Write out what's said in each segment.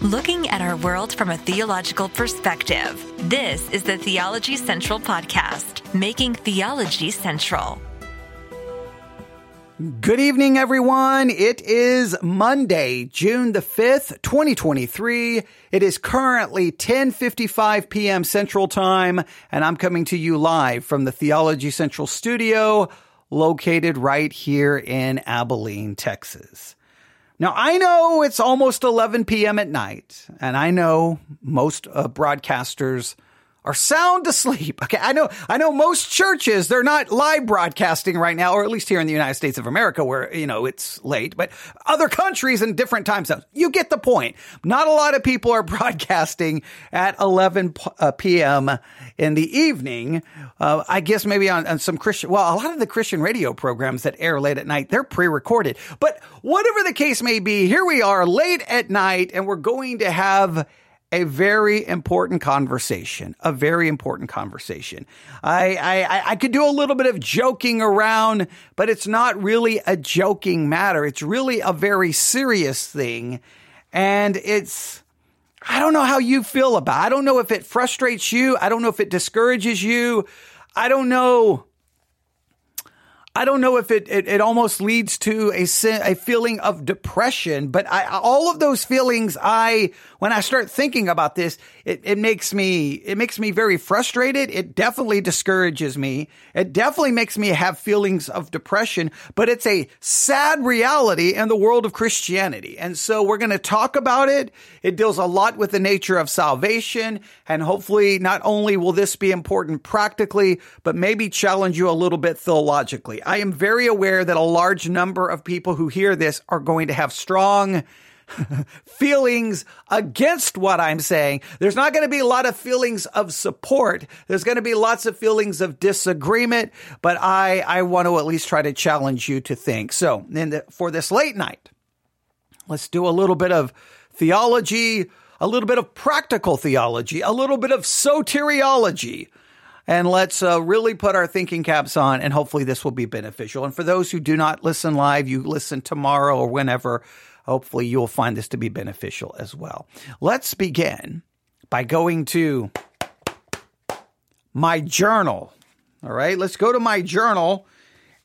looking at our world from a theological perspective. This is the Theology Central Podcast, making theology central. Good evening, everyone. It is Monday, June the 5th, 2023. It is currently 10.55 p.m. Central Time, and I'm coming to you live from the Theology Central studio located right here in Abilene, Texas. Now, I know it's almost 11 p.m. at night, and I know most uh, broadcasters are sound asleep. Okay, I know, I know most churches, they're not live broadcasting right now, or at least here in the United States of America where, you know, it's late, but other countries in different time zones. You get the point. Not a lot of people are broadcasting at 11 uh, p.m. in the evening. Uh, I guess maybe on, on some Christian, well, a lot of the Christian radio programs that air late at night, they're pre-recorded, but whatever the case may be, here we are late at night and we're going to have a very important conversation, a very important conversation. I, I, I could do a little bit of joking around, but it's not really a joking matter. It's really a very serious thing. And it's, I don't know how you feel about it. I don't know if it frustrates you. I don't know if it discourages you. I don't know I don't know if it, it, it almost leads to a, a feeling of depression, but I, all of those feelings, I, when I start thinking about this, it, it makes me, it makes me very frustrated. It definitely discourages me. It definitely makes me have feelings of depression, but it's a sad reality in the world of Christianity. And so we're going to talk about it. It deals a lot with the nature of salvation. And hopefully not only will this be important practically, but maybe challenge you a little bit theologically. I am very aware that a large number of people who hear this are going to have strong feelings against what I'm saying. There's not going to be a lot of feelings of support. There's going to be lots of feelings of disagreement, but I, I want to at least try to challenge you to think. So the, for this late night, let's do a little bit of theology, a little bit of practical theology, a little bit of soteriology and let's uh, really put our thinking caps on and hopefully this will be beneficial. And for those who do not listen live, you listen tomorrow or whenever, hopefully you'll find this to be beneficial as well. Let's begin by going to my journal. All right, let's go to my journal.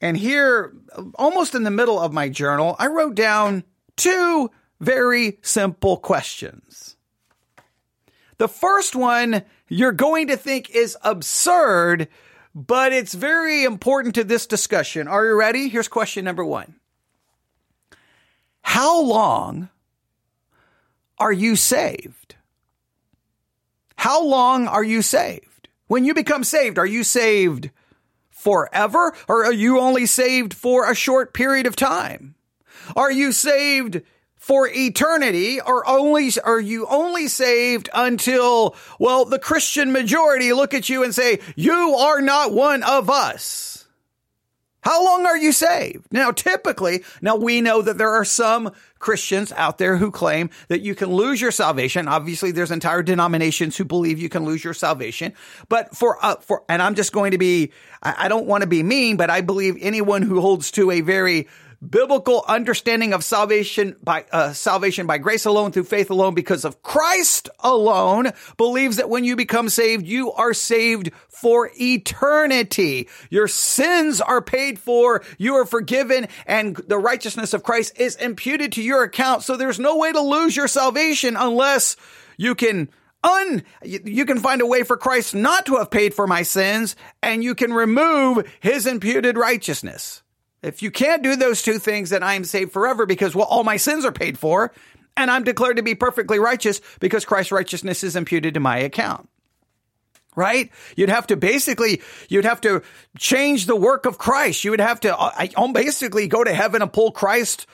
And here, almost in the middle of my journal, I wrote down two very simple questions. The first one you're going to think is absurd, but it's very important to this discussion. Are you ready? Here's question number one. How long are you saved? How long are you saved? When you become saved, are you saved forever or are you only saved for a short period of time? Are you saved for eternity? Or only are you only saved until well the Christian majority look at you and say you are not one of us. How long are you saved? Now typically now we know that there are some Christians out there who claim that you can lose your salvation. Obviously there's entire denominations who believe you can lose your salvation. But for uh, for and I'm just going to be I, I don't want to be mean but I believe anyone who holds to a very biblical understanding of salvation by uh, salvation by grace alone through faith alone because of Christ alone believes that when you become saved you are saved for eternity your sins are paid for you are forgiven and the righteousness of Christ is imputed to your account so there's no way to lose your salvation unless you can un, you can find a way for Christ not to have paid for my sins and you can remove his imputed righteousness. If you can't do those two things, then I am saved forever because well, all my sins are paid for and I'm declared to be perfectly righteous because Christ's righteousness is imputed to my account. Right? You'd have to basically, you'd have to change the work of Christ. You would have to uh, basically go to heaven and pull Christ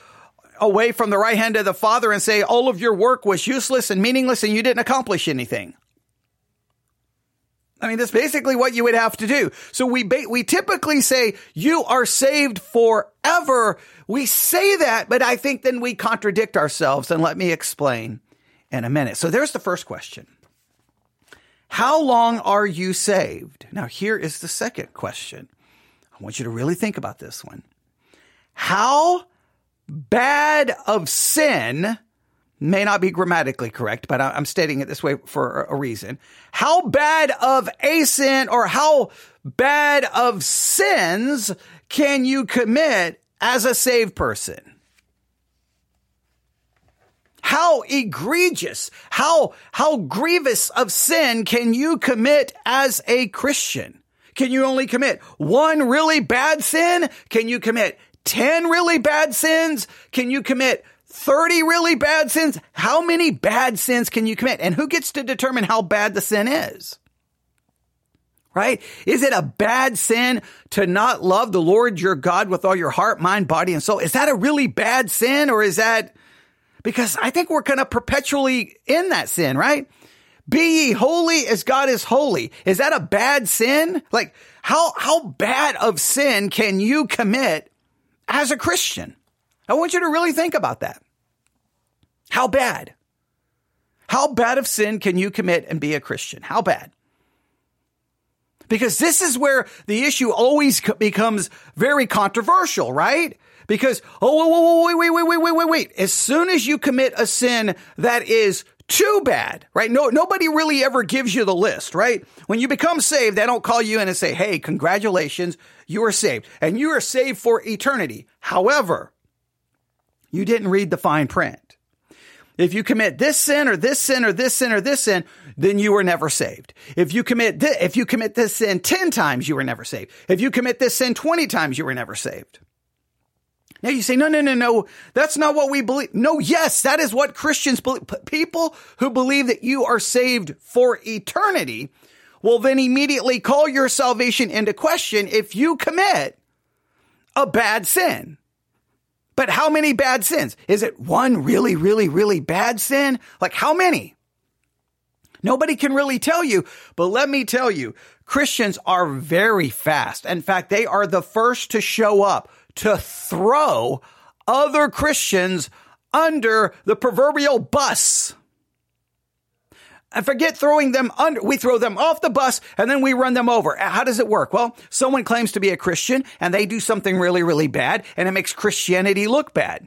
away from the right hand of the Father and say, all of your work was useless and meaningless and you didn't accomplish anything. I mean, that's basically what you would have to do. So we ba- we typically say you are saved forever. We say that, but I think then we contradict ourselves. And let me explain in a minute. So there's the first question. How long are you saved? Now here is the second question. I want you to really think about this one. How bad of sin may not be grammatically correct, but I'm stating it this way for a reason. How bad of a sin or how bad of sins can you commit as a saved person? How egregious, how, how grievous of sin can you commit as a Christian? Can you only commit one really bad sin? Can you commit 10 really bad sins? Can you commit 30 really bad sins? How many bad sins can you commit? And who gets to determine how bad the sin is? Right? Is it a bad sin to not love the Lord your God with all your heart, mind, body, and soul? Is that a really bad sin or is that because I think we're kind of perpetually in that sin, right? Be ye holy as God is holy. Is that a bad sin? Like how, how bad of sin can you commit as a Christian? I want you to really think about that. How bad? How bad of sin can you commit and be a Christian? How bad? Because this is where the issue always becomes very controversial, right? Because, oh, wait, wait, wait, wait, wait, wait, wait. As soon as you commit a sin that is too bad, right? No, nobody really ever gives you the list, right? When you become saved, they don't call you in and say, Hey, congratulations, you are saved and you are saved for eternity. However, you didn't read the fine print. If you commit this sin or this sin or this sin or this sin, then you were never saved. If you commit th- if you commit this sin 10 times, you were never saved. If you commit this sin 20 times, you were never saved. Now you say, no, no, no, no, that's not what we believe. No, yes, that is what Christians believe. People who believe that you are saved for eternity will then immediately call your salvation into question if you commit a bad sin. But how many bad sins? Is it one really, really, really bad sin? Like how many? Nobody can really tell you, but let me tell you, Christians are very fast. In fact, they are the first to show up to throw other Christians under the proverbial bus. And forget throwing them under, we throw them off the bus and then we run them over. How does it work? Well, someone claims to be a Christian and they do something really, really bad and it makes Christianity look bad.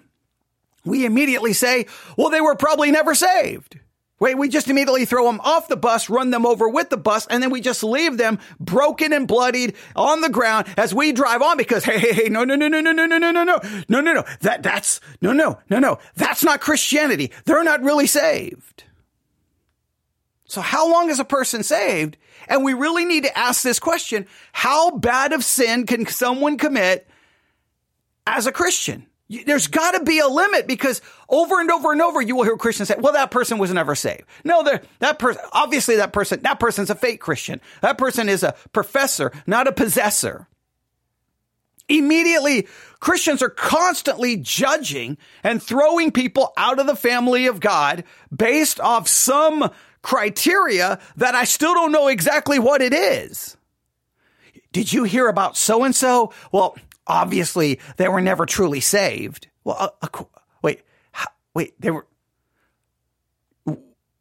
We immediately say, well, they were probably never saved. Wait, we just immediately throw them off the bus, run them over with the bus, and then we just leave them broken and bloodied on the ground as we drive on because, hey, hey, hey, no, no, no, no, no, no, no, no, no, no, no, no, no, that, that's, no, no, no, no, that's not Christianity. They're not really saved. So how long is a person saved? And we really need to ask this question. How bad of sin can someone commit as a Christian? There's got to be a limit because over and over and over you will hear Christians say, "Well, that person was never saved." No, that person obviously that person that person's a fake Christian. That person is a professor, not a possessor. Immediately, Christians are constantly judging and throwing people out of the family of God based off some criteria that I still don't know exactly what it is. Did you hear about so and so? Well, obviously they were never truly saved. Well, uh, uh, wait, how, wait, they were.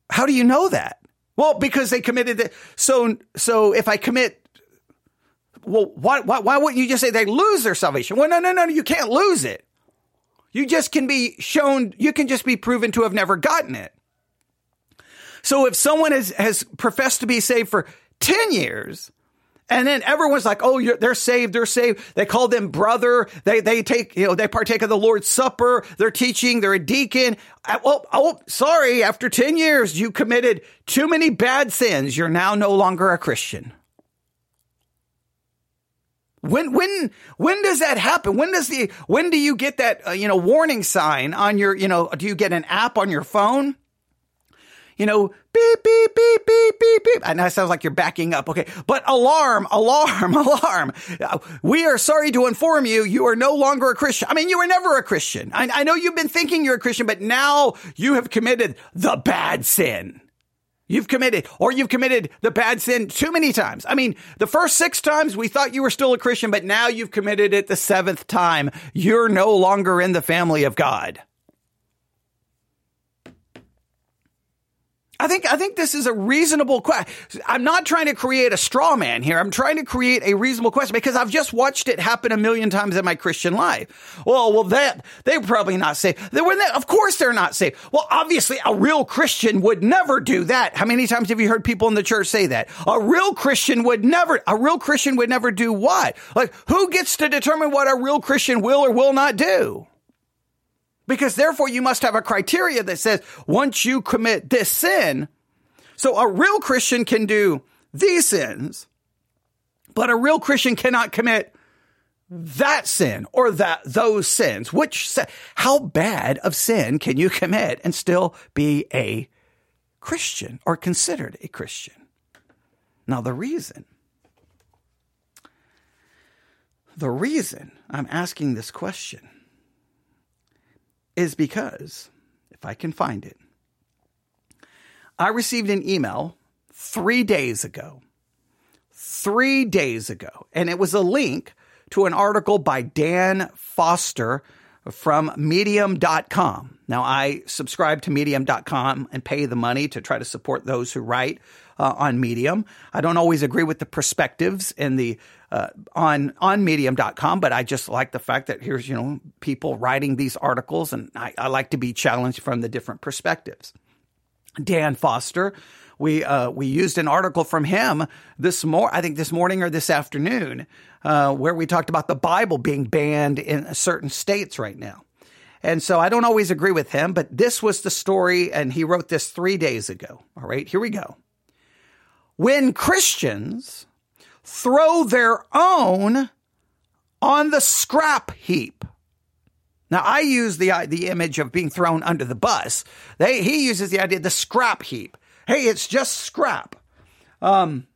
How do you know that? Well, because they committed it. So, so if I commit, well, why, why, why wouldn't you just say they lose their salvation? Well, no, no, no, you can't lose it. You just can be shown, you can just be proven to have never gotten it. So if someone has, has professed to be saved for 10 years, and then everyone's like, "Oh, they're saved. They're saved." They call them brother. They they take you know they partake of the Lord's supper. They're teaching. They're a deacon. Well, oh, sorry. After ten years, you committed too many bad sins. You're now no longer a Christian. When when when does that happen? When does the when do you get that uh, you know warning sign on your you know do you get an app on your phone? You know, beep, beep, beep, beep, beep, beep. And that sounds like you're backing up. Okay. But alarm, alarm, alarm. We are sorry to inform you, you are no longer a Christian. I mean, you were never a Christian. I, I know you've been thinking you're a Christian, but now you have committed the bad sin. You've committed, or you've committed the bad sin too many times. I mean, the first six times we thought you were still a Christian, but now you've committed it the seventh time. You're no longer in the family of God. I think I think this is a reasonable question. I'm not trying to create a straw man here. I'm trying to create a reasonable question because I've just watched it happen a million times in my Christian life. Well, well, that they're probably not safe. They were, of course, they're not safe. Well, obviously, a real Christian would never do that. How many times have you heard people in the church say that? A real Christian would never. A real Christian would never do what? Like, who gets to determine what a real Christian will or will not do? Because therefore you must have a criteria that says once you commit this sin, so a real Christian can do these sins, but a real Christian cannot commit that sin or that those sins. Which how bad of sin can you commit and still be a Christian or considered a Christian? Now the reason the reason I'm asking this question is because, if I can find it, I received an email three days ago. Three days ago. And it was a link to an article by Dan Foster from medium.com. Now, I subscribe to medium.com and pay the money to try to support those who write uh, on Medium. I don't always agree with the perspectives and the uh, on on medium.com but i just like the fact that here's you know people writing these articles and I, I like to be challenged from the different perspectives dan foster we uh, we used an article from him this mor I think this morning or this afternoon uh, where we talked about the Bible being banned in certain states right now. And so I don't always agree with him, but this was the story, and he wrote this three days ago. All right, here we go. When Christians throw their own on the scrap heap. Now I use the the image of being thrown under the bus. They he uses the idea of the scrap heap. Hey, it's just scrap. Um,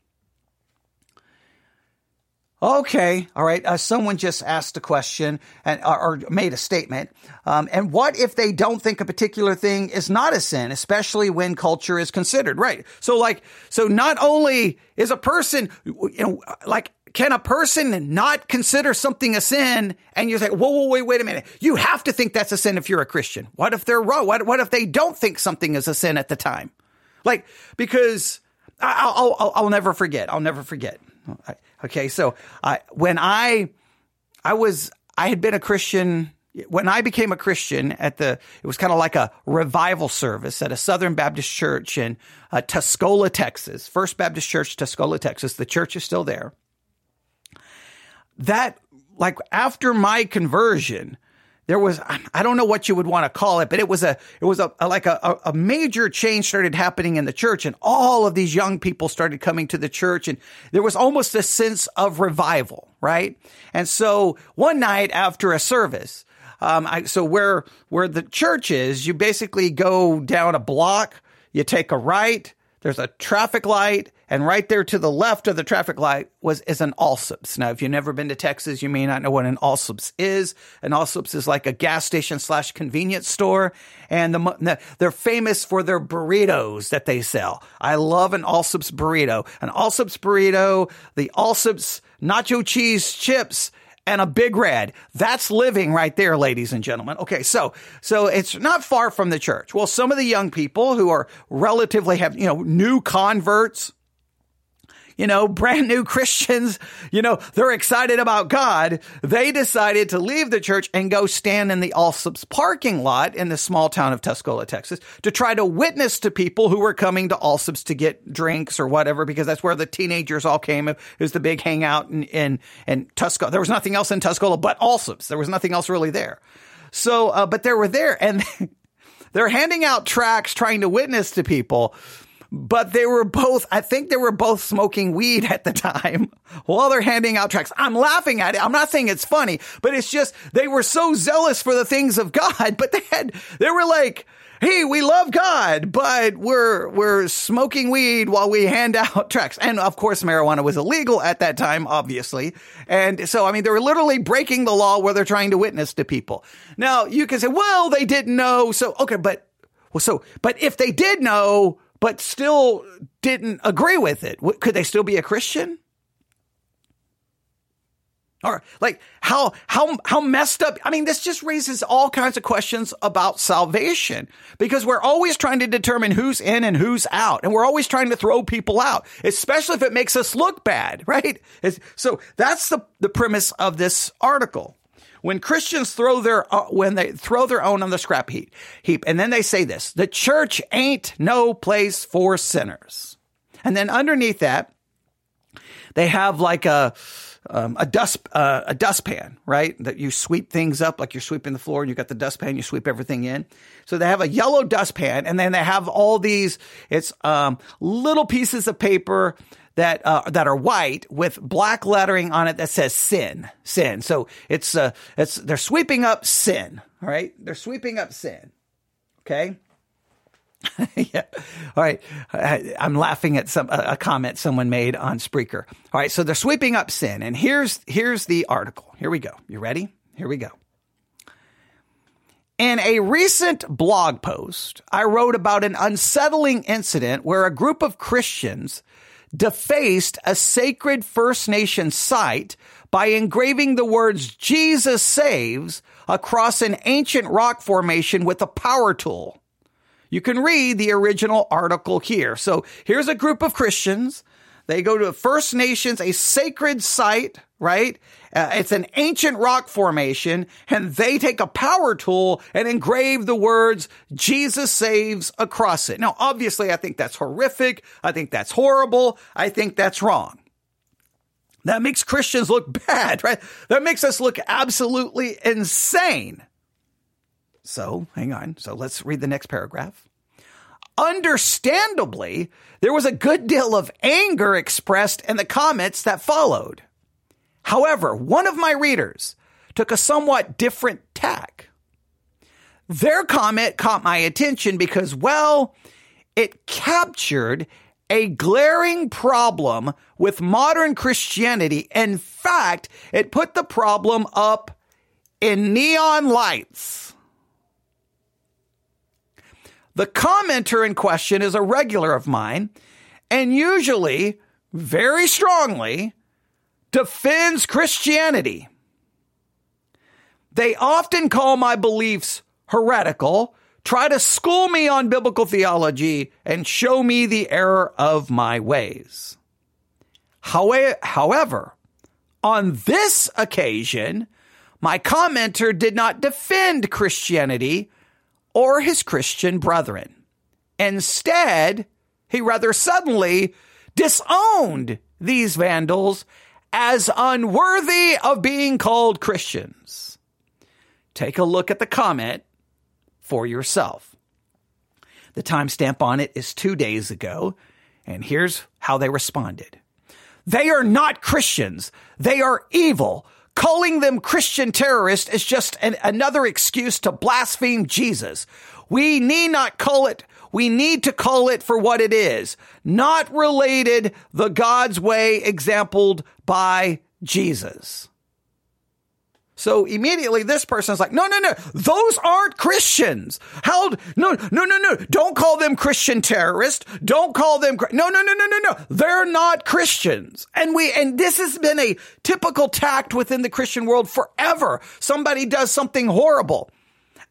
Okay, all right. Uh, someone just asked a question and or, or made a statement. Um, and what if they don't think a particular thing is not a sin, especially when culture is considered? Right. So, like, so not only is a person, you know, like, can a person not consider something a sin? And you say, whoa, whoa, wait, wait a minute. You have to think that's a sin if you're a Christian. What if they're wrong? What, what if they don't think something is a sin at the time? Like, because I'll, I'll, I'll never forget. I'll never forget. Okay, so I when I I was I had been a Christian when I became a Christian at the it was kind of like a revival service at a Southern Baptist church in uh, Tuscola, Texas. First Baptist Church, Tuscola, Texas. The church is still there. That like after my conversion, there was I don't know what you would want to call it, but it was a it was a, a like a, a major change started happening in the church, and all of these young people started coming to the church, and there was almost a sense of revival, right? And so one night after a service, um, I, so where where the church is, you basically go down a block, you take a right, there's a traffic light, and right there to the left of the traffic light was is an Allsup's. Now, if you've never been to Texas, you may not know what an Allsup's is. An Allsup's is like a gas station slash convenience store, and the, they're famous for their burritos that they sell. I love an Allsup's burrito. An Allsup's burrito, the Allsup's nacho cheese chips and a big red. That's living right there, ladies and gentlemen. Okay, so so it's not far from the church. Well, some of the young people who are relatively have you know new converts, you know, brand new Christians, you know, they're excited about God. They decided to leave the church and go stand in the Allsup's parking lot in the small town of Tuscola, Texas, to try to witness to people who were coming to Allsup's to get drinks or whatever, because that's where the teenagers all came. It was the big hangout in, in, in Tuscola. There was nothing else in Tuscola but Allsup's. There was nothing else really there. So, uh, but they were there and they're handing out tracts trying to witness to people but they were both, I think they were both smoking weed at the time while they're handing out tracts. I'm laughing at it. I'm not saying it's funny, but it's just, they were so zealous for the things of God, but they had, they were like, Hey, we love God, but we're, we're smoking weed while we hand out tracts. And of course, marijuana was illegal at that time, obviously. And so, I mean, they were literally breaking the law where they're trying to witness to people. Now, you can say, well, they didn't know. So, okay, but, well, so, but if they did know, but still didn't agree with it. Could they still be a Christian? Or like how how how messed up I mean this just raises all kinds of questions about salvation because we're always trying to determine who's in and who's out and we're always trying to throw people out especially if it makes us look bad right so that's the the premise of this article when Christians throw their uh, when they throw their own on the scrap heap heap and then they say this the church ain't no place for sinners and then underneath that they have like a um, a dust uh, a dustpan, right? That you sweep things up like you're sweeping the floor, and you got the dustpan, you sweep everything in. So they have a yellow dustpan, and then they have all these. It's um, little pieces of paper that uh, that are white with black lettering on it that says sin, sin. So it's uh, it's they're sweeping up sin. All right, they're sweeping up sin. Okay. yeah. All right. I'm laughing at some a comment someone made on Spreaker. All right. So they're sweeping up sin, and here's here's the article. Here we go. You ready? Here we go. In a recent blog post, I wrote about an unsettling incident where a group of Christians defaced a sacred First Nation site by engraving the words Jesus saves across an ancient rock formation with a power tool. You can read the original article here. So here's a group of Christians. They go to First Nations, a sacred site, right? Uh, it's an ancient rock formation, and they take a power tool and engrave the words, Jesus saves across it. Now, obviously, I think that's horrific. I think that's horrible. I think that's wrong. That makes Christians look bad, right? That makes us look absolutely insane. So, hang on. So let's read the next paragraph. Understandably, there was a good deal of anger expressed in the comments that followed. However, one of my readers took a somewhat different tack. Their comment caught my attention because, well, it captured a glaring problem with modern Christianity. In fact, it put the problem up in neon lights. The commenter in question is a regular of mine and usually very strongly defends Christianity. They often call my beliefs heretical, try to school me on biblical theology, and show me the error of my ways. However, on this occasion, my commenter did not defend Christianity or his Christian brethren. Instead, he rather suddenly disowned these vandals as unworthy of being called Christians. Take a look at the comment for yourself. The timestamp on it is two days ago, and here's how they responded. They are not Christians. They are evil. Calling them Christian terrorists is just an, another excuse to blaspheme Jesus. We need not call it, we need to call it for what it is. Not related the God's way exampled by Jesus. So immediately this person is like, no, no, no, those aren't Christians. How, no, no, no, no, don't call them Christian terrorists. Don't call them, no, no, no, no, no, no. They're not Christians. And we, and this has been a typical tact within the Christian world forever. Somebody does something horrible.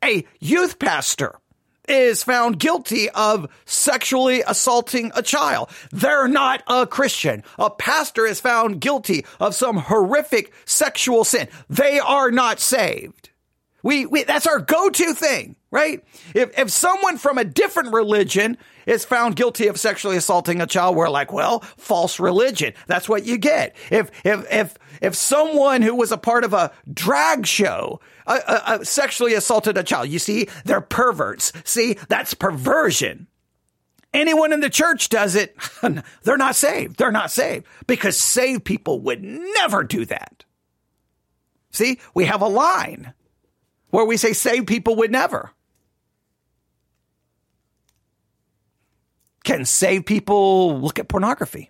A youth pastor is found guilty of sexually assaulting a child. They're not a Christian. A pastor is found guilty of some horrific sexual sin. They are not saved. We, we that's our go-to thing, right? If if someone from a different religion is found guilty of sexually assaulting a child, we're like, well, false religion. That's what you get. If if if if someone who was a part of a drag show uh, uh, uh, sexually assaulted a child, you see, they're perverts. See, that's perversion. Anyone in the church does it, they're not saved. They're not saved because saved people would never do that. See, we have a line where we say saved people would never. Can saved people look at pornography?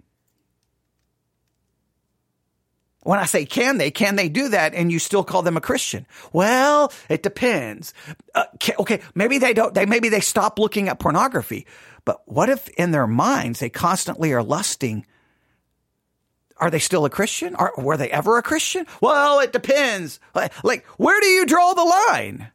When I say can they, can they do that and you still call them a Christian? Well, it depends. Uh, okay, maybe they don't, they, maybe they stop looking at pornography. But what if in their minds they constantly are lusting are they still a Christian? Are, were they ever a Christian? Well, it depends. Like, where do you draw the line?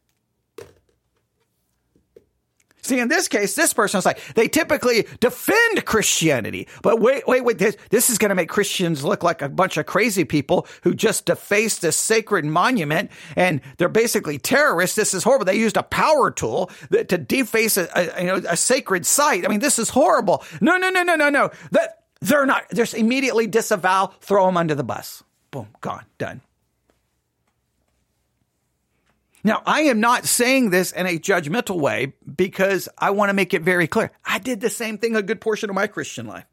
See, in this case, this person person's like, they typically defend Christianity. But wait, wait, wait, this, this is going to make Christians look like a bunch of crazy people who just defaced this sacred monument and they're basically terrorists. This is horrible. They used a power tool to deface a, a, you know, a sacred site. I mean, this is horrible. No, no, no, no, no, no. That, they're not, just immediately disavow, throw them under the bus. Boom, gone, done. Now, I am not saying this in a judgmental way because I want to make it very clear. I did the same thing a good portion of my Christian life.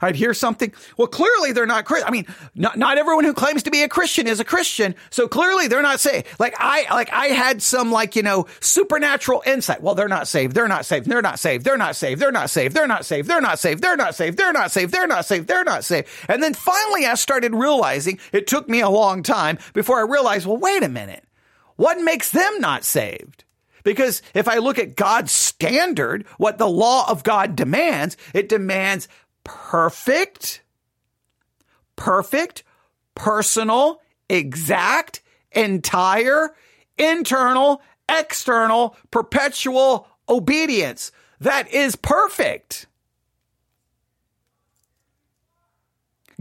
I'd hear something. Well, clearly they're not Christian. I mean, not, not everyone who claims to be a Christian is a Christian. So clearly they're not saved. Like I, like I had some like, you know, supernatural insight. Well, they're not saved. They're not saved. They're not saved. They're not saved. They're not saved. They're not saved. They're not saved. They're not saved. They're not saved. They're not saved. They're not saved. And then finally I started realizing it took me a long time before I realized, well, wait a minute. What makes them not saved? Because if I look at God's standard, what the law of God demands, it demands perfect, perfect, personal, exact, entire, internal, external, perpetual obedience. That is perfect.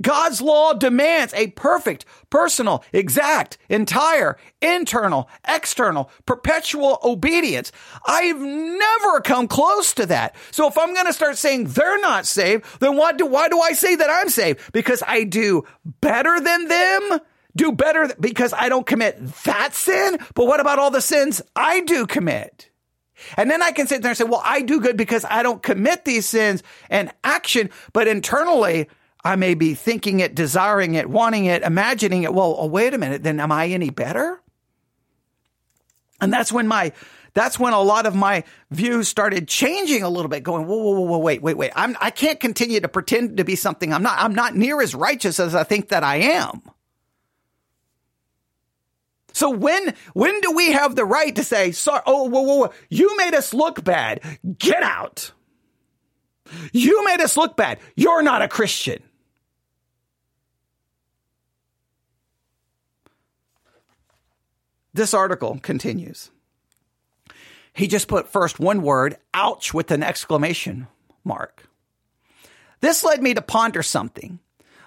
God's law demands a perfect, personal, exact, entire, internal, external, perpetual obedience. I've never come close to that. So if I'm going to start saying they're not saved, then why do, why do I say that I'm saved? Because I do better than them? Do better because I don't commit that sin? But what about all the sins I do commit? And then I can sit there and say, well, I do good because I don't commit these sins and action, but internally, I may be thinking it, desiring it, wanting it, imagining it. Well, oh, wait a minute. Then am I any better? And that's when my, that's when a lot of my views started changing a little bit, going, whoa, whoa, whoa, whoa wait, wait, wait. I'm, I can't continue to pretend to be something I'm not. I'm not near as righteous as I think that I am. So when, when do we have the right to say, sorry, oh, whoa, whoa, whoa, you made us look bad. Get out. You made us look bad. You're not a Christian. This article continues. He just put first one word, ouch, with an exclamation mark. This led me to ponder something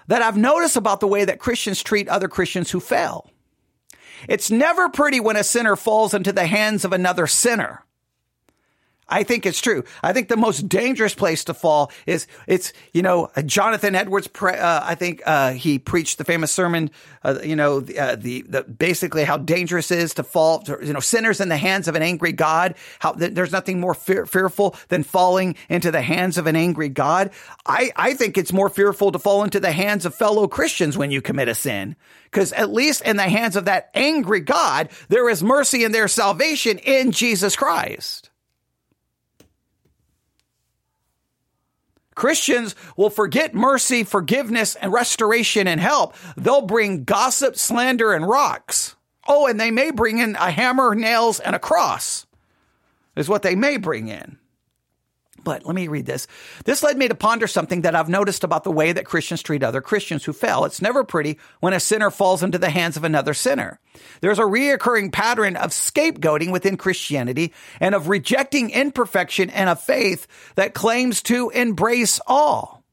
that I've noticed about the way that Christians treat other Christians who fail. It's never pretty when a sinner falls into the hands of another sinner. I think it's true. I think the most dangerous place to fall is it's you know Jonathan Edwards. Pre- uh, I think uh, he preached the famous sermon. Uh, you know the, uh, the, the basically how dangerous it is to fall. To, you know sinners in the hands of an angry God. How th- there's nothing more fear- fearful than falling into the hands of an angry God. I I think it's more fearful to fall into the hands of fellow Christians when you commit a sin. Because at least in the hands of that angry God, there is mercy and there's salvation in Jesus Christ. Christians will forget mercy, forgiveness, and restoration and help. They'll bring gossip, slander, and rocks. Oh, and they may bring in a hammer, nails, and a cross, is what they may bring in. But let me read this. This led me to ponder something that I've noticed about the way that Christians treat other Christians who fell. It's never pretty when a sinner falls into the hands of another sinner. There's a reoccurring pattern of scapegoating within Christianity and of rejecting imperfection and a faith that claims to embrace all.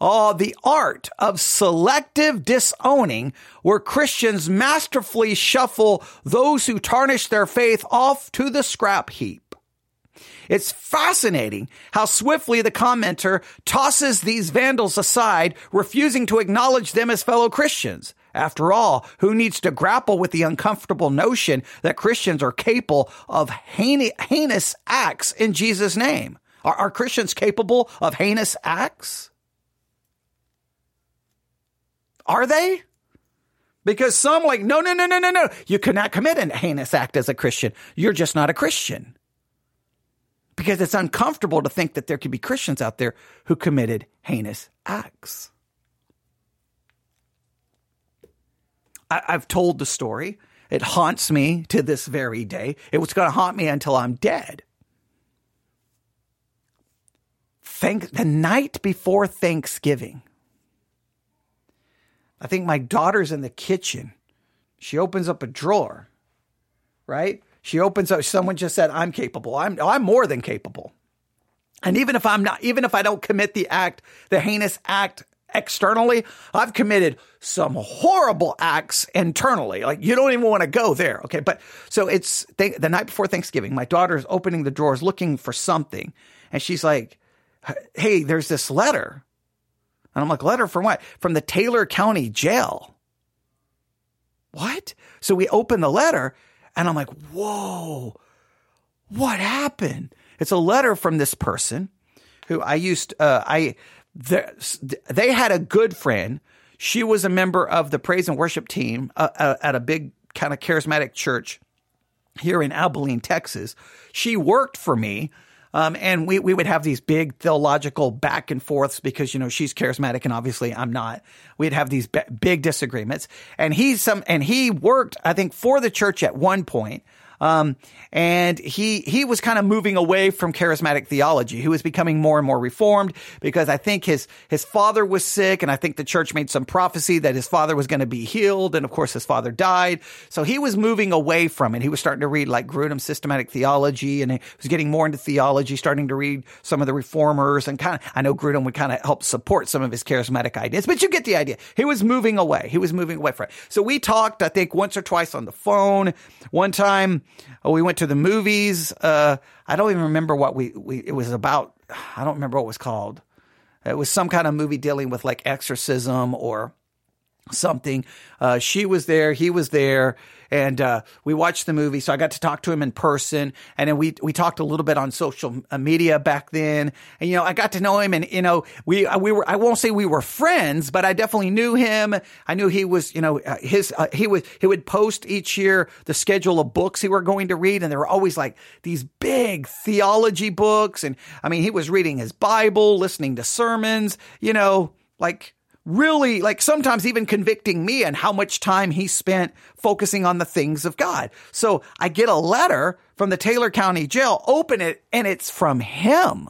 Oh, the art of selective disowning where Christians masterfully shuffle those who tarnish their faith off to the scrap heap. It's fascinating how swiftly the commenter tosses these vandals aside, refusing to acknowledge them as fellow Christians. After all, who needs to grapple with the uncomfortable notion that Christians are capable of heinous acts in Jesus' name? Are, are Christians capable of heinous acts? Are they? Because some like, no, no, no, no, no, no. You cannot commit a heinous act as a Christian. You're just not a Christian because it's uncomfortable to think that there could be Christians out there who committed heinous acts. I, have told the story. It haunts me to this very day. It was going to haunt me until I'm dead. thank the night before Thanksgiving. I think my daughter's in the kitchen. She opens up a drawer, right? She opens up, someone just said, I'm capable. I'm, I'm more than capable. And even if I'm not, even if I don't commit the act, the heinous act externally, I've committed some horrible acts internally. Like you don't even want to go there. Okay. But so it's th- the night before Thanksgiving, my daughter's opening the drawers looking for something. And she's like, Hey, there's this letter. And I'm like, letter from what? From the Taylor County jail. What? So we open the letter and I'm like, whoa, what happened? It's a letter from this person who I used, uh, I, they had a good friend. She was a member of the praise and worship team uh, uh, at a big kind of charismatic church here in Abilene, Texas. She worked for me. Um, and we, we would have these big theological back and forths because, you know, she's charismatic and obviously I'm not. We'd have these b- big disagreements and he's some, and he worked, I think, for the church at one point. Um, and he, he was kind of moving away from charismatic theology. He was becoming more and more reformed because I think his, his father was sick. And I think the church made some prophecy that his father was going to be healed. And of course, his father died. So he was moving away from it. He was starting to read like Grudem's systematic theology and he was getting more into theology, starting to read some of the reformers and kind of, I know Grudem would kind of help support some of his charismatic ideas, but you get the idea. He was moving away. He was moving away from it. So we talked, I think once or twice on the phone. One time, Oh, we went to the movies. Uh, I don't even remember what we, we, it was about. I don't remember what it was called. It was some kind of movie dealing with like exorcism or something. Uh, she was there. He was there and uh, we watched the movie. So I got to talk to him in person, and then we we talked a little bit on social uh, media back then. And you know, I got to know him, and you know, we uh, we were I won't say we were friends, but I definitely knew him. I knew he was, you know, uh, his uh, he was he would post each year the schedule of books he were going to read, and there were always like these big theology books, and I mean, he was reading his Bible, listening to sermons, you know, like really like sometimes even convicting me and how much time he spent focusing on the things of God. So I get a letter from the Taylor County jail, open it, and it's from him.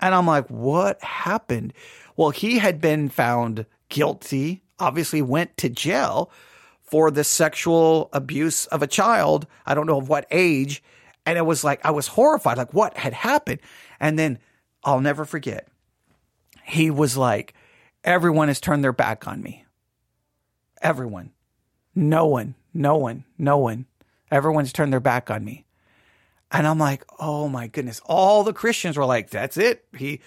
And I'm like, what happened? Well, he had been found guilty, obviously went to jail for the sexual abuse of a child. I don't know of what age. And it was like, I was horrified, like what had happened? And then I'll never forget he was like, everyone has turned their back on me. Everyone. No one, no one, no one. Everyone's turned their back on me. And I'm like, oh my goodness. All the Christians were like, that's it. He,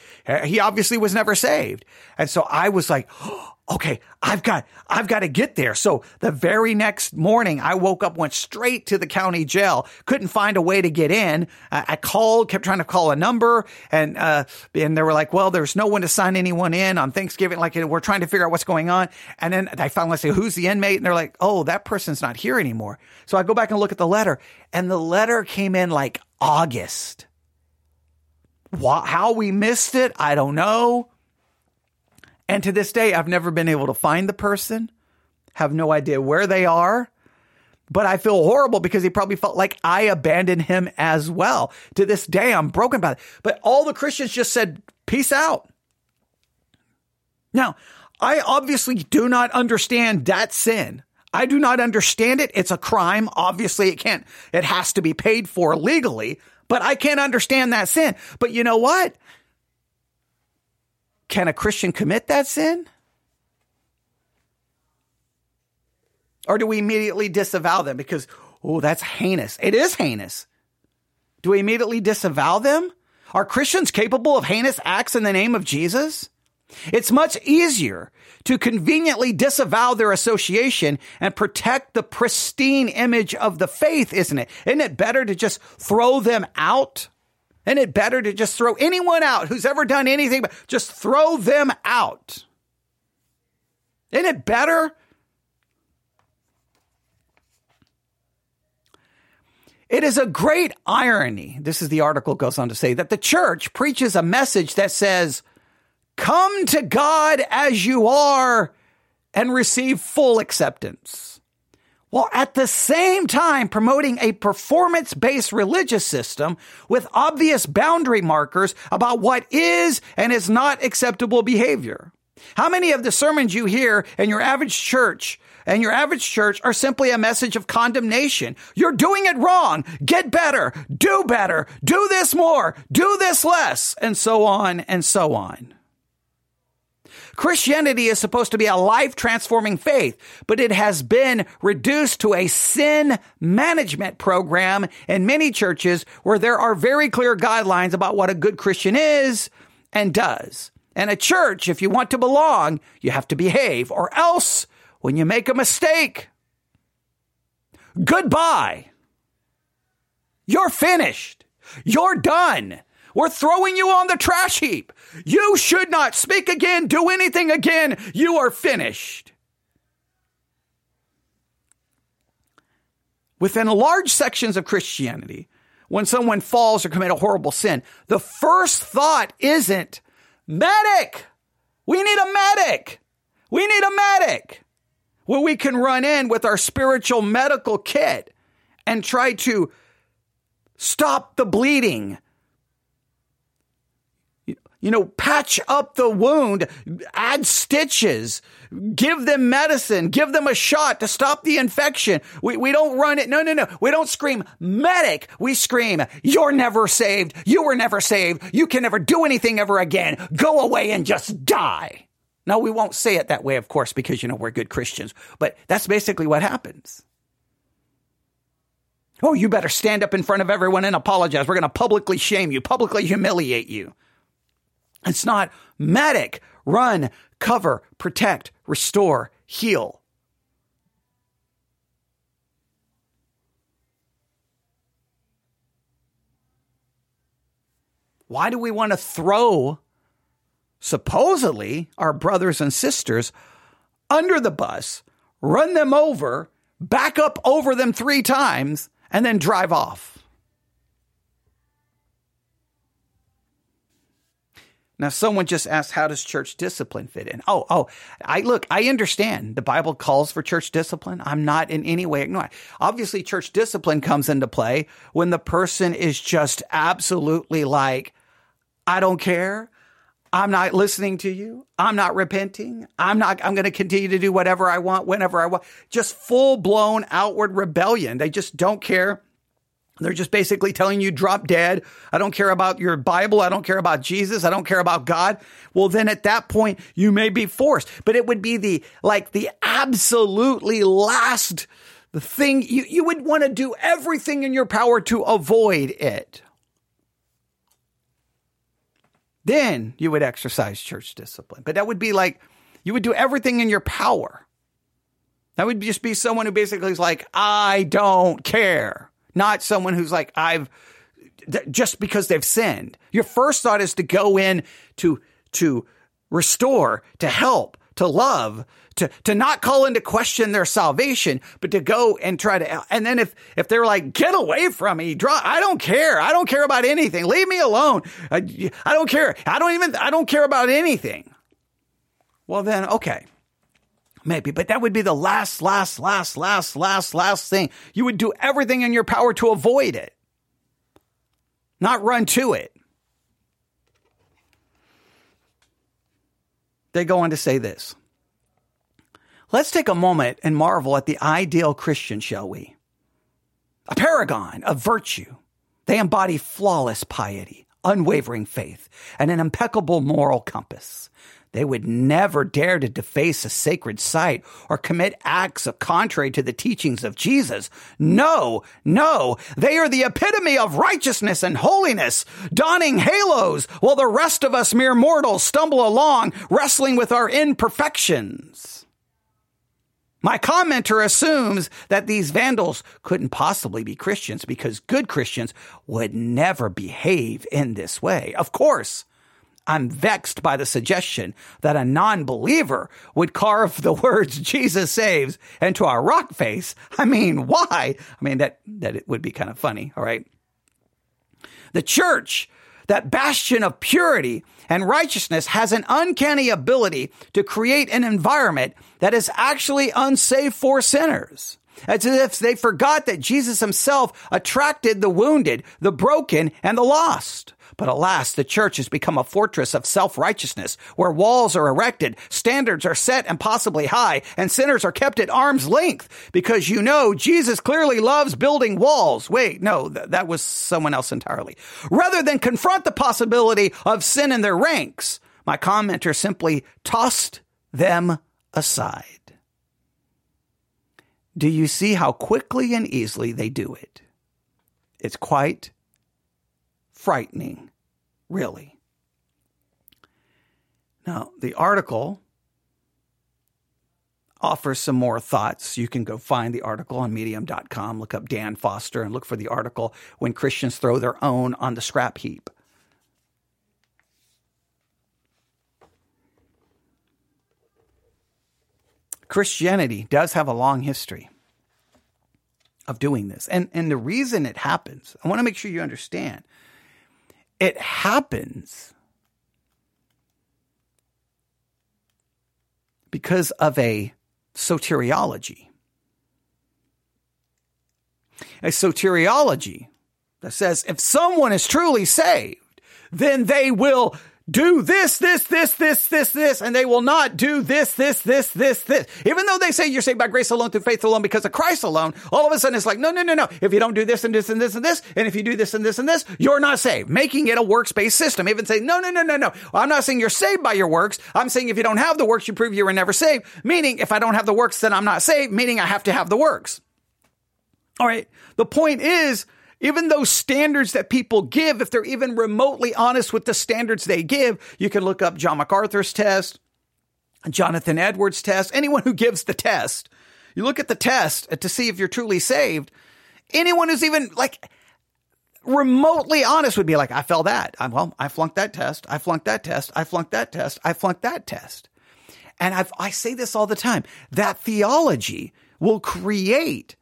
he obviously was never saved. And so I was like, oh, okay, I've got, I've got to get there. So the very next morning, I woke up, went straight to the county jail, couldn't find a way to get in. I, I called, kept trying to call a number and, uh, and they were like, well, there's no one to sign anyone in on Thanksgiving. Like we're trying to figure out what's going on. And then I finally say, who's the inmate? And they're like, oh, that person's not here anymore. So I go back and look at the letter and the letter came in like August. How we missed it, I don't know. And to this day, I've never been able to find the person, have no idea where they are. But I feel horrible because he probably felt like I abandoned him as well. To this day, I'm broken by it. But all the Christians just said, peace out. Now, I obviously do not understand that sin. I do not understand it. It's a crime. Obviously, it can't, it has to be paid for legally, but I can't understand that sin. But you know what? Can a Christian commit that sin? Or do we immediately disavow them because, oh, that's heinous? It is heinous. Do we immediately disavow them? Are Christians capable of heinous acts in the name of Jesus? It's much easier to conveniently disavow their association and protect the pristine image of the faith, isn't it? Isn't it better to just throw them out? Isn't it better to just throw anyone out who's ever done anything, but just throw them out? Isn't it better? It is a great irony, this is the article goes on to say, that the church preaches a message that says, Come to God as you are and receive full acceptance while at the same time promoting a performance based religious system with obvious boundary markers about what is and is not acceptable behavior. How many of the sermons you hear in your average church and your average church are simply a message of condemnation? You're doing it wrong. Get better. Do better. Do this more. Do this less. And so on and so on. Christianity is supposed to be a life transforming faith, but it has been reduced to a sin management program in many churches where there are very clear guidelines about what a good Christian is and does. And a church, if you want to belong, you have to behave, or else when you make a mistake, goodbye. You're finished. You're done. We're throwing you on the trash heap. You should not speak again, do anything again. You are finished. Within large sections of Christianity, when someone falls or commit a horrible sin, the first thought isn't medic. We need a medic. We need a medic. Where we can run in with our spiritual medical kit and try to stop the bleeding, you know, patch up the wound, add stitches, give them medicine, give them a shot to stop the infection. We, we don't run it. No, no, no. We don't scream medic. We scream, you're never saved. You were never saved. You can never do anything ever again. Go away and just die. Now, we won't say it that way, of course, because, you know, we're good Christians, but that's basically what happens. Oh, you better stand up in front of everyone and apologize. We're going to publicly shame you, publicly humiliate you. It's not medic, run, cover, protect, restore, heal. Why do we want to throw supposedly our brothers and sisters under the bus, run them over, back up over them three times, and then drive off? Now, someone just asked, how does church discipline fit in? Oh, oh, I look, I understand the Bible calls for church discipline. I'm not in any way ignoring. Obviously, church discipline comes into play when the person is just absolutely like, I don't care. I'm not listening to you. I'm not repenting. I'm not, I'm going to continue to do whatever I want, whenever I want. Just full blown outward rebellion. They just don't care they're just basically telling you drop dead. I don't care about your Bible. I don't care about Jesus. I don't care about God. Well, then at that point, you may be forced, but it would be the, like the absolutely last thing. You, you would want to do everything in your power to avoid it. Then you would exercise church discipline, but that would be like, you would do everything in your power. That would just be someone who basically is like, I don't care not someone who's like, I've just because they've sinned. Your first thought is to go in to, to restore, to help, to love, to, to not call into question their salvation, but to go and try to, and then if, if they're like, get away from me, draw, I don't care. I don't care about anything. Leave me alone. I, I don't care. I don't even, I don't care about anything. Well, then, okay. Maybe, but that would be the last, last, last, last, last, last thing. You would do everything in your power to avoid it, not run to it. They go on to say this. Let's take a moment and marvel at the ideal Christian, shall we? A paragon of virtue. They embody flawless piety, unwavering faith, and an impeccable moral compass. They would never dare to deface a sacred site or commit acts contrary to the teachings of Jesus. No, no, they are the epitome of righteousness and holiness, donning halos while the rest of us mere mortals stumble along, wrestling with our imperfections. My commenter assumes that these vandals couldn't possibly be Christians because good Christians would never behave in this way. Of course, I'm vexed by the suggestion that a non-believer would carve the words Jesus saves into a rock face. I mean, why? I mean, that, that it would be kind of funny. All right. The church, that bastion of purity and righteousness has an uncanny ability to create an environment that is actually unsafe for sinners. As if they forgot that Jesus himself attracted the wounded, the broken, and the lost. But alas, the church has become a fortress of self-righteousness where walls are erected, standards are set and possibly high, and sinners are kept at arm's length because you know Jesus clearly loves building walls. Wait, no, th- that was someone else entirely. Rather than confront the possibility of sin in their ranks, my commenter simply tossed them aside. Do you see how quickly and easily they do it? It's quite frightening, really. Now, the article offers some more thoughts. You can go find the article on medium.com, look up Dan Foster, and look for the article When Christians Throw Their Own on the Scrap Heap. Christianity does have a long history of doing this. And, and the reason it happens, I want to make sure you understand it happens because of a soteriology. A soteriology that says if someone is truly saved, then they will do this, this, this, this, this, this, and they will not do this, this, this, this, this. Even though they say you're saved by grace alone, through faith alone, because of Christ alone, all of a sudden it's like, no, no, no, no. If you don't do this and this and this and this, and if you do this and this and this, you're not saved. Making it a works-based system. Even saying, no, no, no, no, no. I'm not saying you're saved by your works. I'm saying if you don't have the works, you prove you were never saved. Meaning, if I don't have the works, then I'm not saved. Meaning I have to have the works. All right. The point is, even those standards that people give, if they're even remotely honest with the standards they give, you can look up John MacArthur's test, Jonathan Edwards' test, anyone who gives the test. You look at the test uh, to see if you're truly saved. Anyone who's even like remotely honest would be like, I fell that. I, well, I flunked that test. I flunked that test. I flunked that test. I flunked that test. And I've, I say this all the time. That theology will create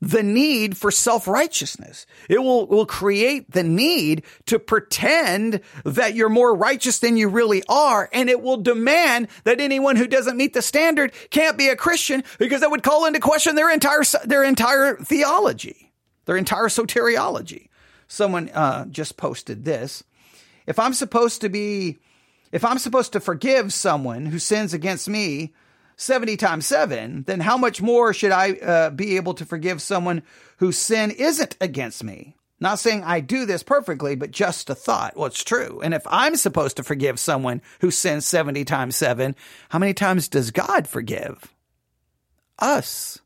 the need for self-righteousness. It will, will create the need to pretend that you're more righteous than you really are. And it will demand that anyone who doesn't meet the standard can't be a Christian because that would call into question their entire, their entire theology, their entire soteriology. Someone, uh, just posted this. If I'm supposed to be, if I'm supposed to forgive someone who sins against me, 70 times 7, then how much more should I uh, be able to forgive someone whose sin isn't against me? Not saying I do this perfectly, but just a thought. Well, it's true. And if I'm supposed to forgive someone who sins 70 times 7, how many times does God forgive? Us.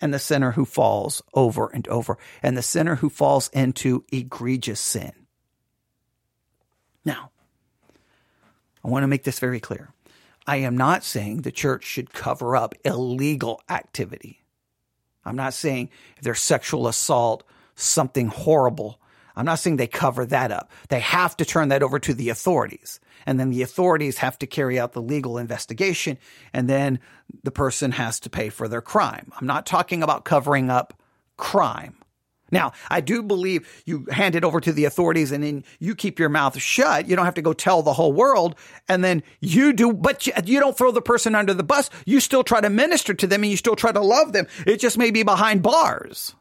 And the sinner who falls over and over, and the sinner who falls into egregious sin. Now, I want to make this very clear. I am not saying the church should cover up illegal activity. I'm not saying if there's sexual assault, something horrible. I'm not saying they cover that up. They have to turn that over to the authorities. And then the authorities have to carry out the legal investigation. And then the person has to pay for their crime. I'm not talking about covering up crime. Now, I do believe you hand it over to the authorities and then you keep your mouth shut. You don't have to go tell the whole world. And then you do, but you, don't throw the person under the bus. You still try to minister to them and you still try to love them. It just may be behind bars.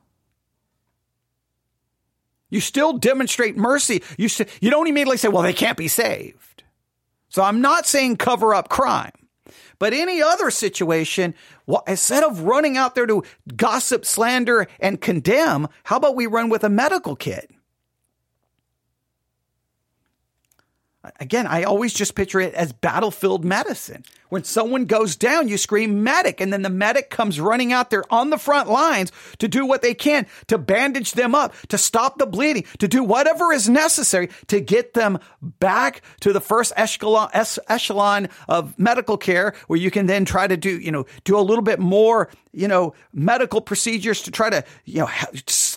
You still demonstrate mercy. You, you don't immediately say, well, they can't be saved. So I'm not saying cover up crime. But any other situation, instead of running out there to gossip, slander, and condemn, how about we run with a medical kit? Again, I always just picture it as battlefield medicine. When someone goes down, you scream medic, and then the medic comes running out there on the front lines to do what they can to bandage them up, to stop the bleeding, to do whatever is necessary to get them back to the first echelon, echelon of medical care where you can then try to do, you know, do a little bit more, you know, medical procedures to try to, you know,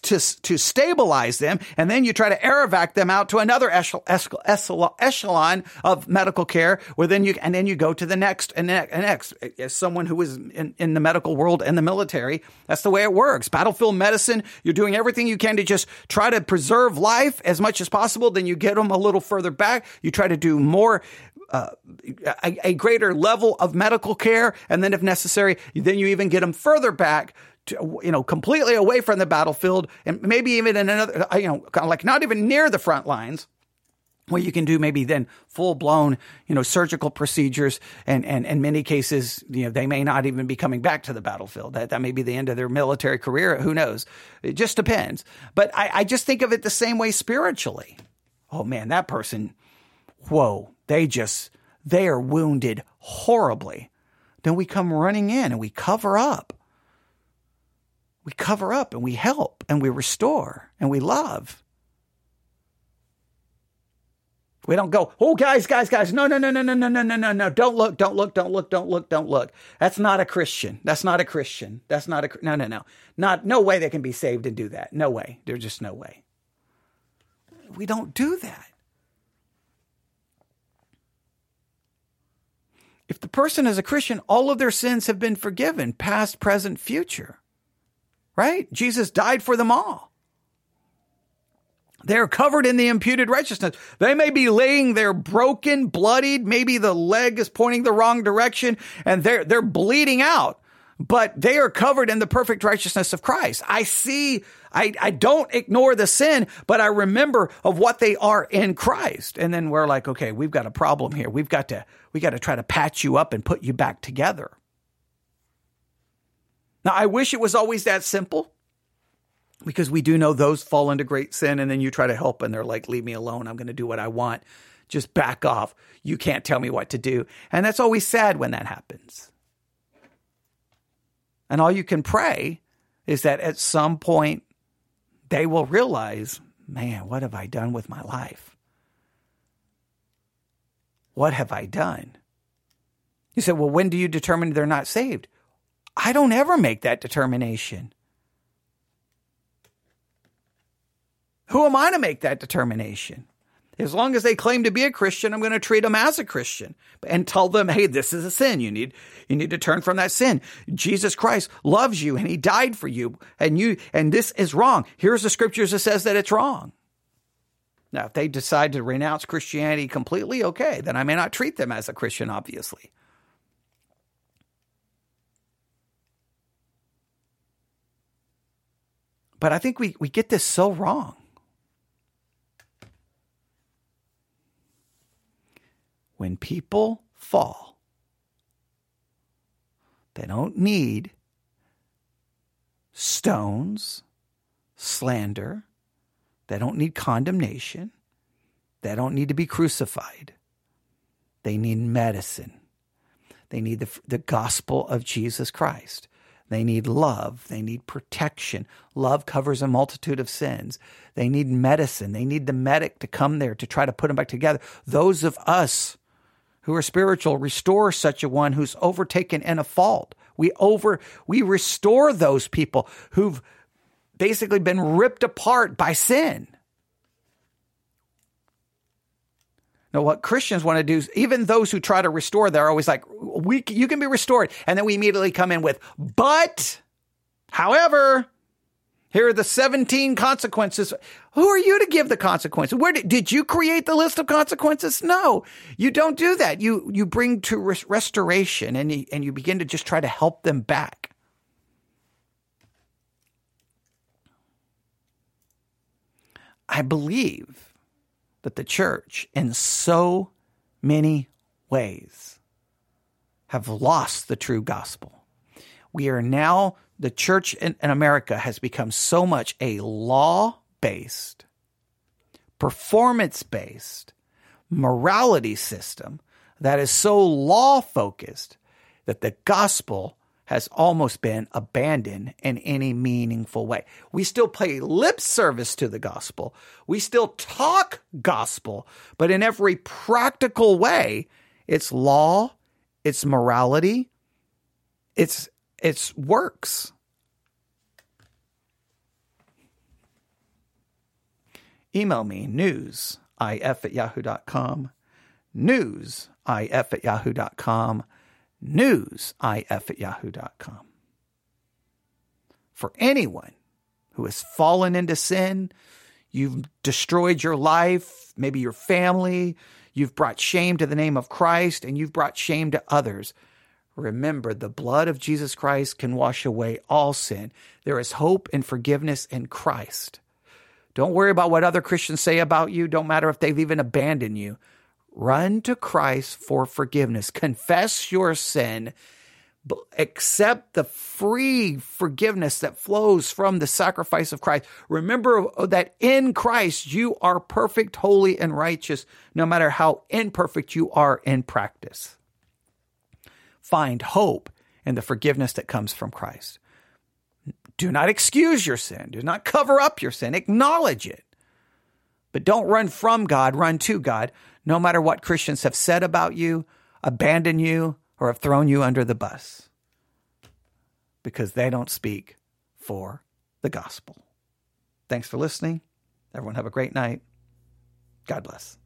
to, to stabilize them. And then you try to aerovac them out to another echelon, of medical care where then you, and then you go to the next and next. As someone who is in, in the medical world and the military, that's the way it works. Battlefield medicine, you're doing everything you can to just try to preserve life as much as possible. Then you get them a little further back. You try to do more uh, a, a, greater level of medical care. And then if necessary, then you even get them further back to, you know, completely away from the battlefield and maybe even in another, uh, you know, kind of like not even near the front lines where you can do maybe then full blown, you know, surgical procedures. And, and in many cases, you know, they may not even be coming back to the battlefield. That, that may be the end of their military career. Who knows? It just depends. But I, I just think of it the same way spiritually. Oh man, that person, whoa, they just, they are wounded horribly. Then we come running in and we cover up. We cover up and we help and we restore and we love. We don't go, oh, guys, guys, guys, no, no, no, no, no, no, no, no, no, no, don't look, don't look, don't look, don't look, don't look. That's not a Christian. That's not a Christian. That's not a, no, no, no. Not, no way they can be saved and do that. No way. There's just no way. We don't do that. If the person is a Christian, all of their sins have been forgiven, past, present, future. Right? Jesus died for them all. They're covered in the imputed righteousness. They may be laying there broken, bloodied. Maybe the leg is pointing the wrong direction and they're, they're bleeding out, but they are covered in the perfect righteousness of Christ. I see, I, I don't ignore the sin, but I remember of what they are in Christ. And then we're like, okay, we've got a problem here. We've got to, we got to try to patch you up and put you back together. Now, I wish it was always that simple because we do know those fall into great sin and then you try to help and they're like leave me alone. I'm going to do what i want. Just back off. You can't tell me what to do. And that's always sad when that happens. And all you can pray is that at some point they will realize man what have i done with my life? What have i done? You said well when do you determine they're not saved i don't ever make that determination Who am I to make that determination? As long as they claim to be a Christian, I'm going to treat them as a Christian and tell them, hey, this is a sin. You need, you need to turn from that sin. Jesus Christ loves you and he died for you and you, and this is wrong. Here's the scriptures that says that it's wrong. Now, if they decide to renounce Christianity completely, okay, then I may not treat them as a Christian, obviously. But I think we, we get this so wrong. when people fall, they don't need stones, slander, they don't need condemnation, they don't need to be crucified. They need medicine. They need the, the gospel of Jesus Christ. They need love. They need protection. Love covers a multitude of sins. They need medicine. They need the medic to come there to try to put them back together. Those of us who are spiritual restore such a one who's overtaken in a fault. We over, we restore those people who've basically been ripped apart by sin. What Christians want to do is, even those who try to restore, they're always like, "We, you can be restored," and then we immediately come in with, "But, however, here are the 17 consequences. Who are you to give the consequences? Where did, did you create the list of consequences? No, you don't do that. You, you bring to res- restoration and you, and you begin to just try to help them back. I believe that the church in so many ways have lost the true gospel. We are now the church in, in America has become so much a law based, performance based, morality system that is so law focused that the gospel has almost been abandoned in any meaningful way. We still pay lip service to the gospel. We still talk gospel, but in every practical way, it's law, it's morality, it's it's works. Email me news if at yahoo.com, news if at yahoo.com, news if at yahoo.com. For anyone who has fallen into sin, you've destroyed your life, maybe your family, you've brought shame to the name of Christ, and you've brought shame to others Remember, the blood of Jesus Christ can wash away all sin. There is hope and forgiveness in Christ. Don't worry about what other Christians say about you. Don't matter if they've even abandoned you. Run to Christ for forgiveness. Confess your sin. Accept the free forgiveness that flows from the sacrifice of Christ. Remember oh, that in Christ you are perfect, holy, and righteous, no matter how imperfect you are in practice. Find hope in the forgiveness that comes from Christ. Do not excuse your sin. Do not cover up your sin. Acknowledge it. But don't run from God, run to God, no matter what Christians have said about you, abandoned you, or have thrown you under the bus. Because they don't speak for the gospel. Thanks for listening. Everyone have a great night. God bless.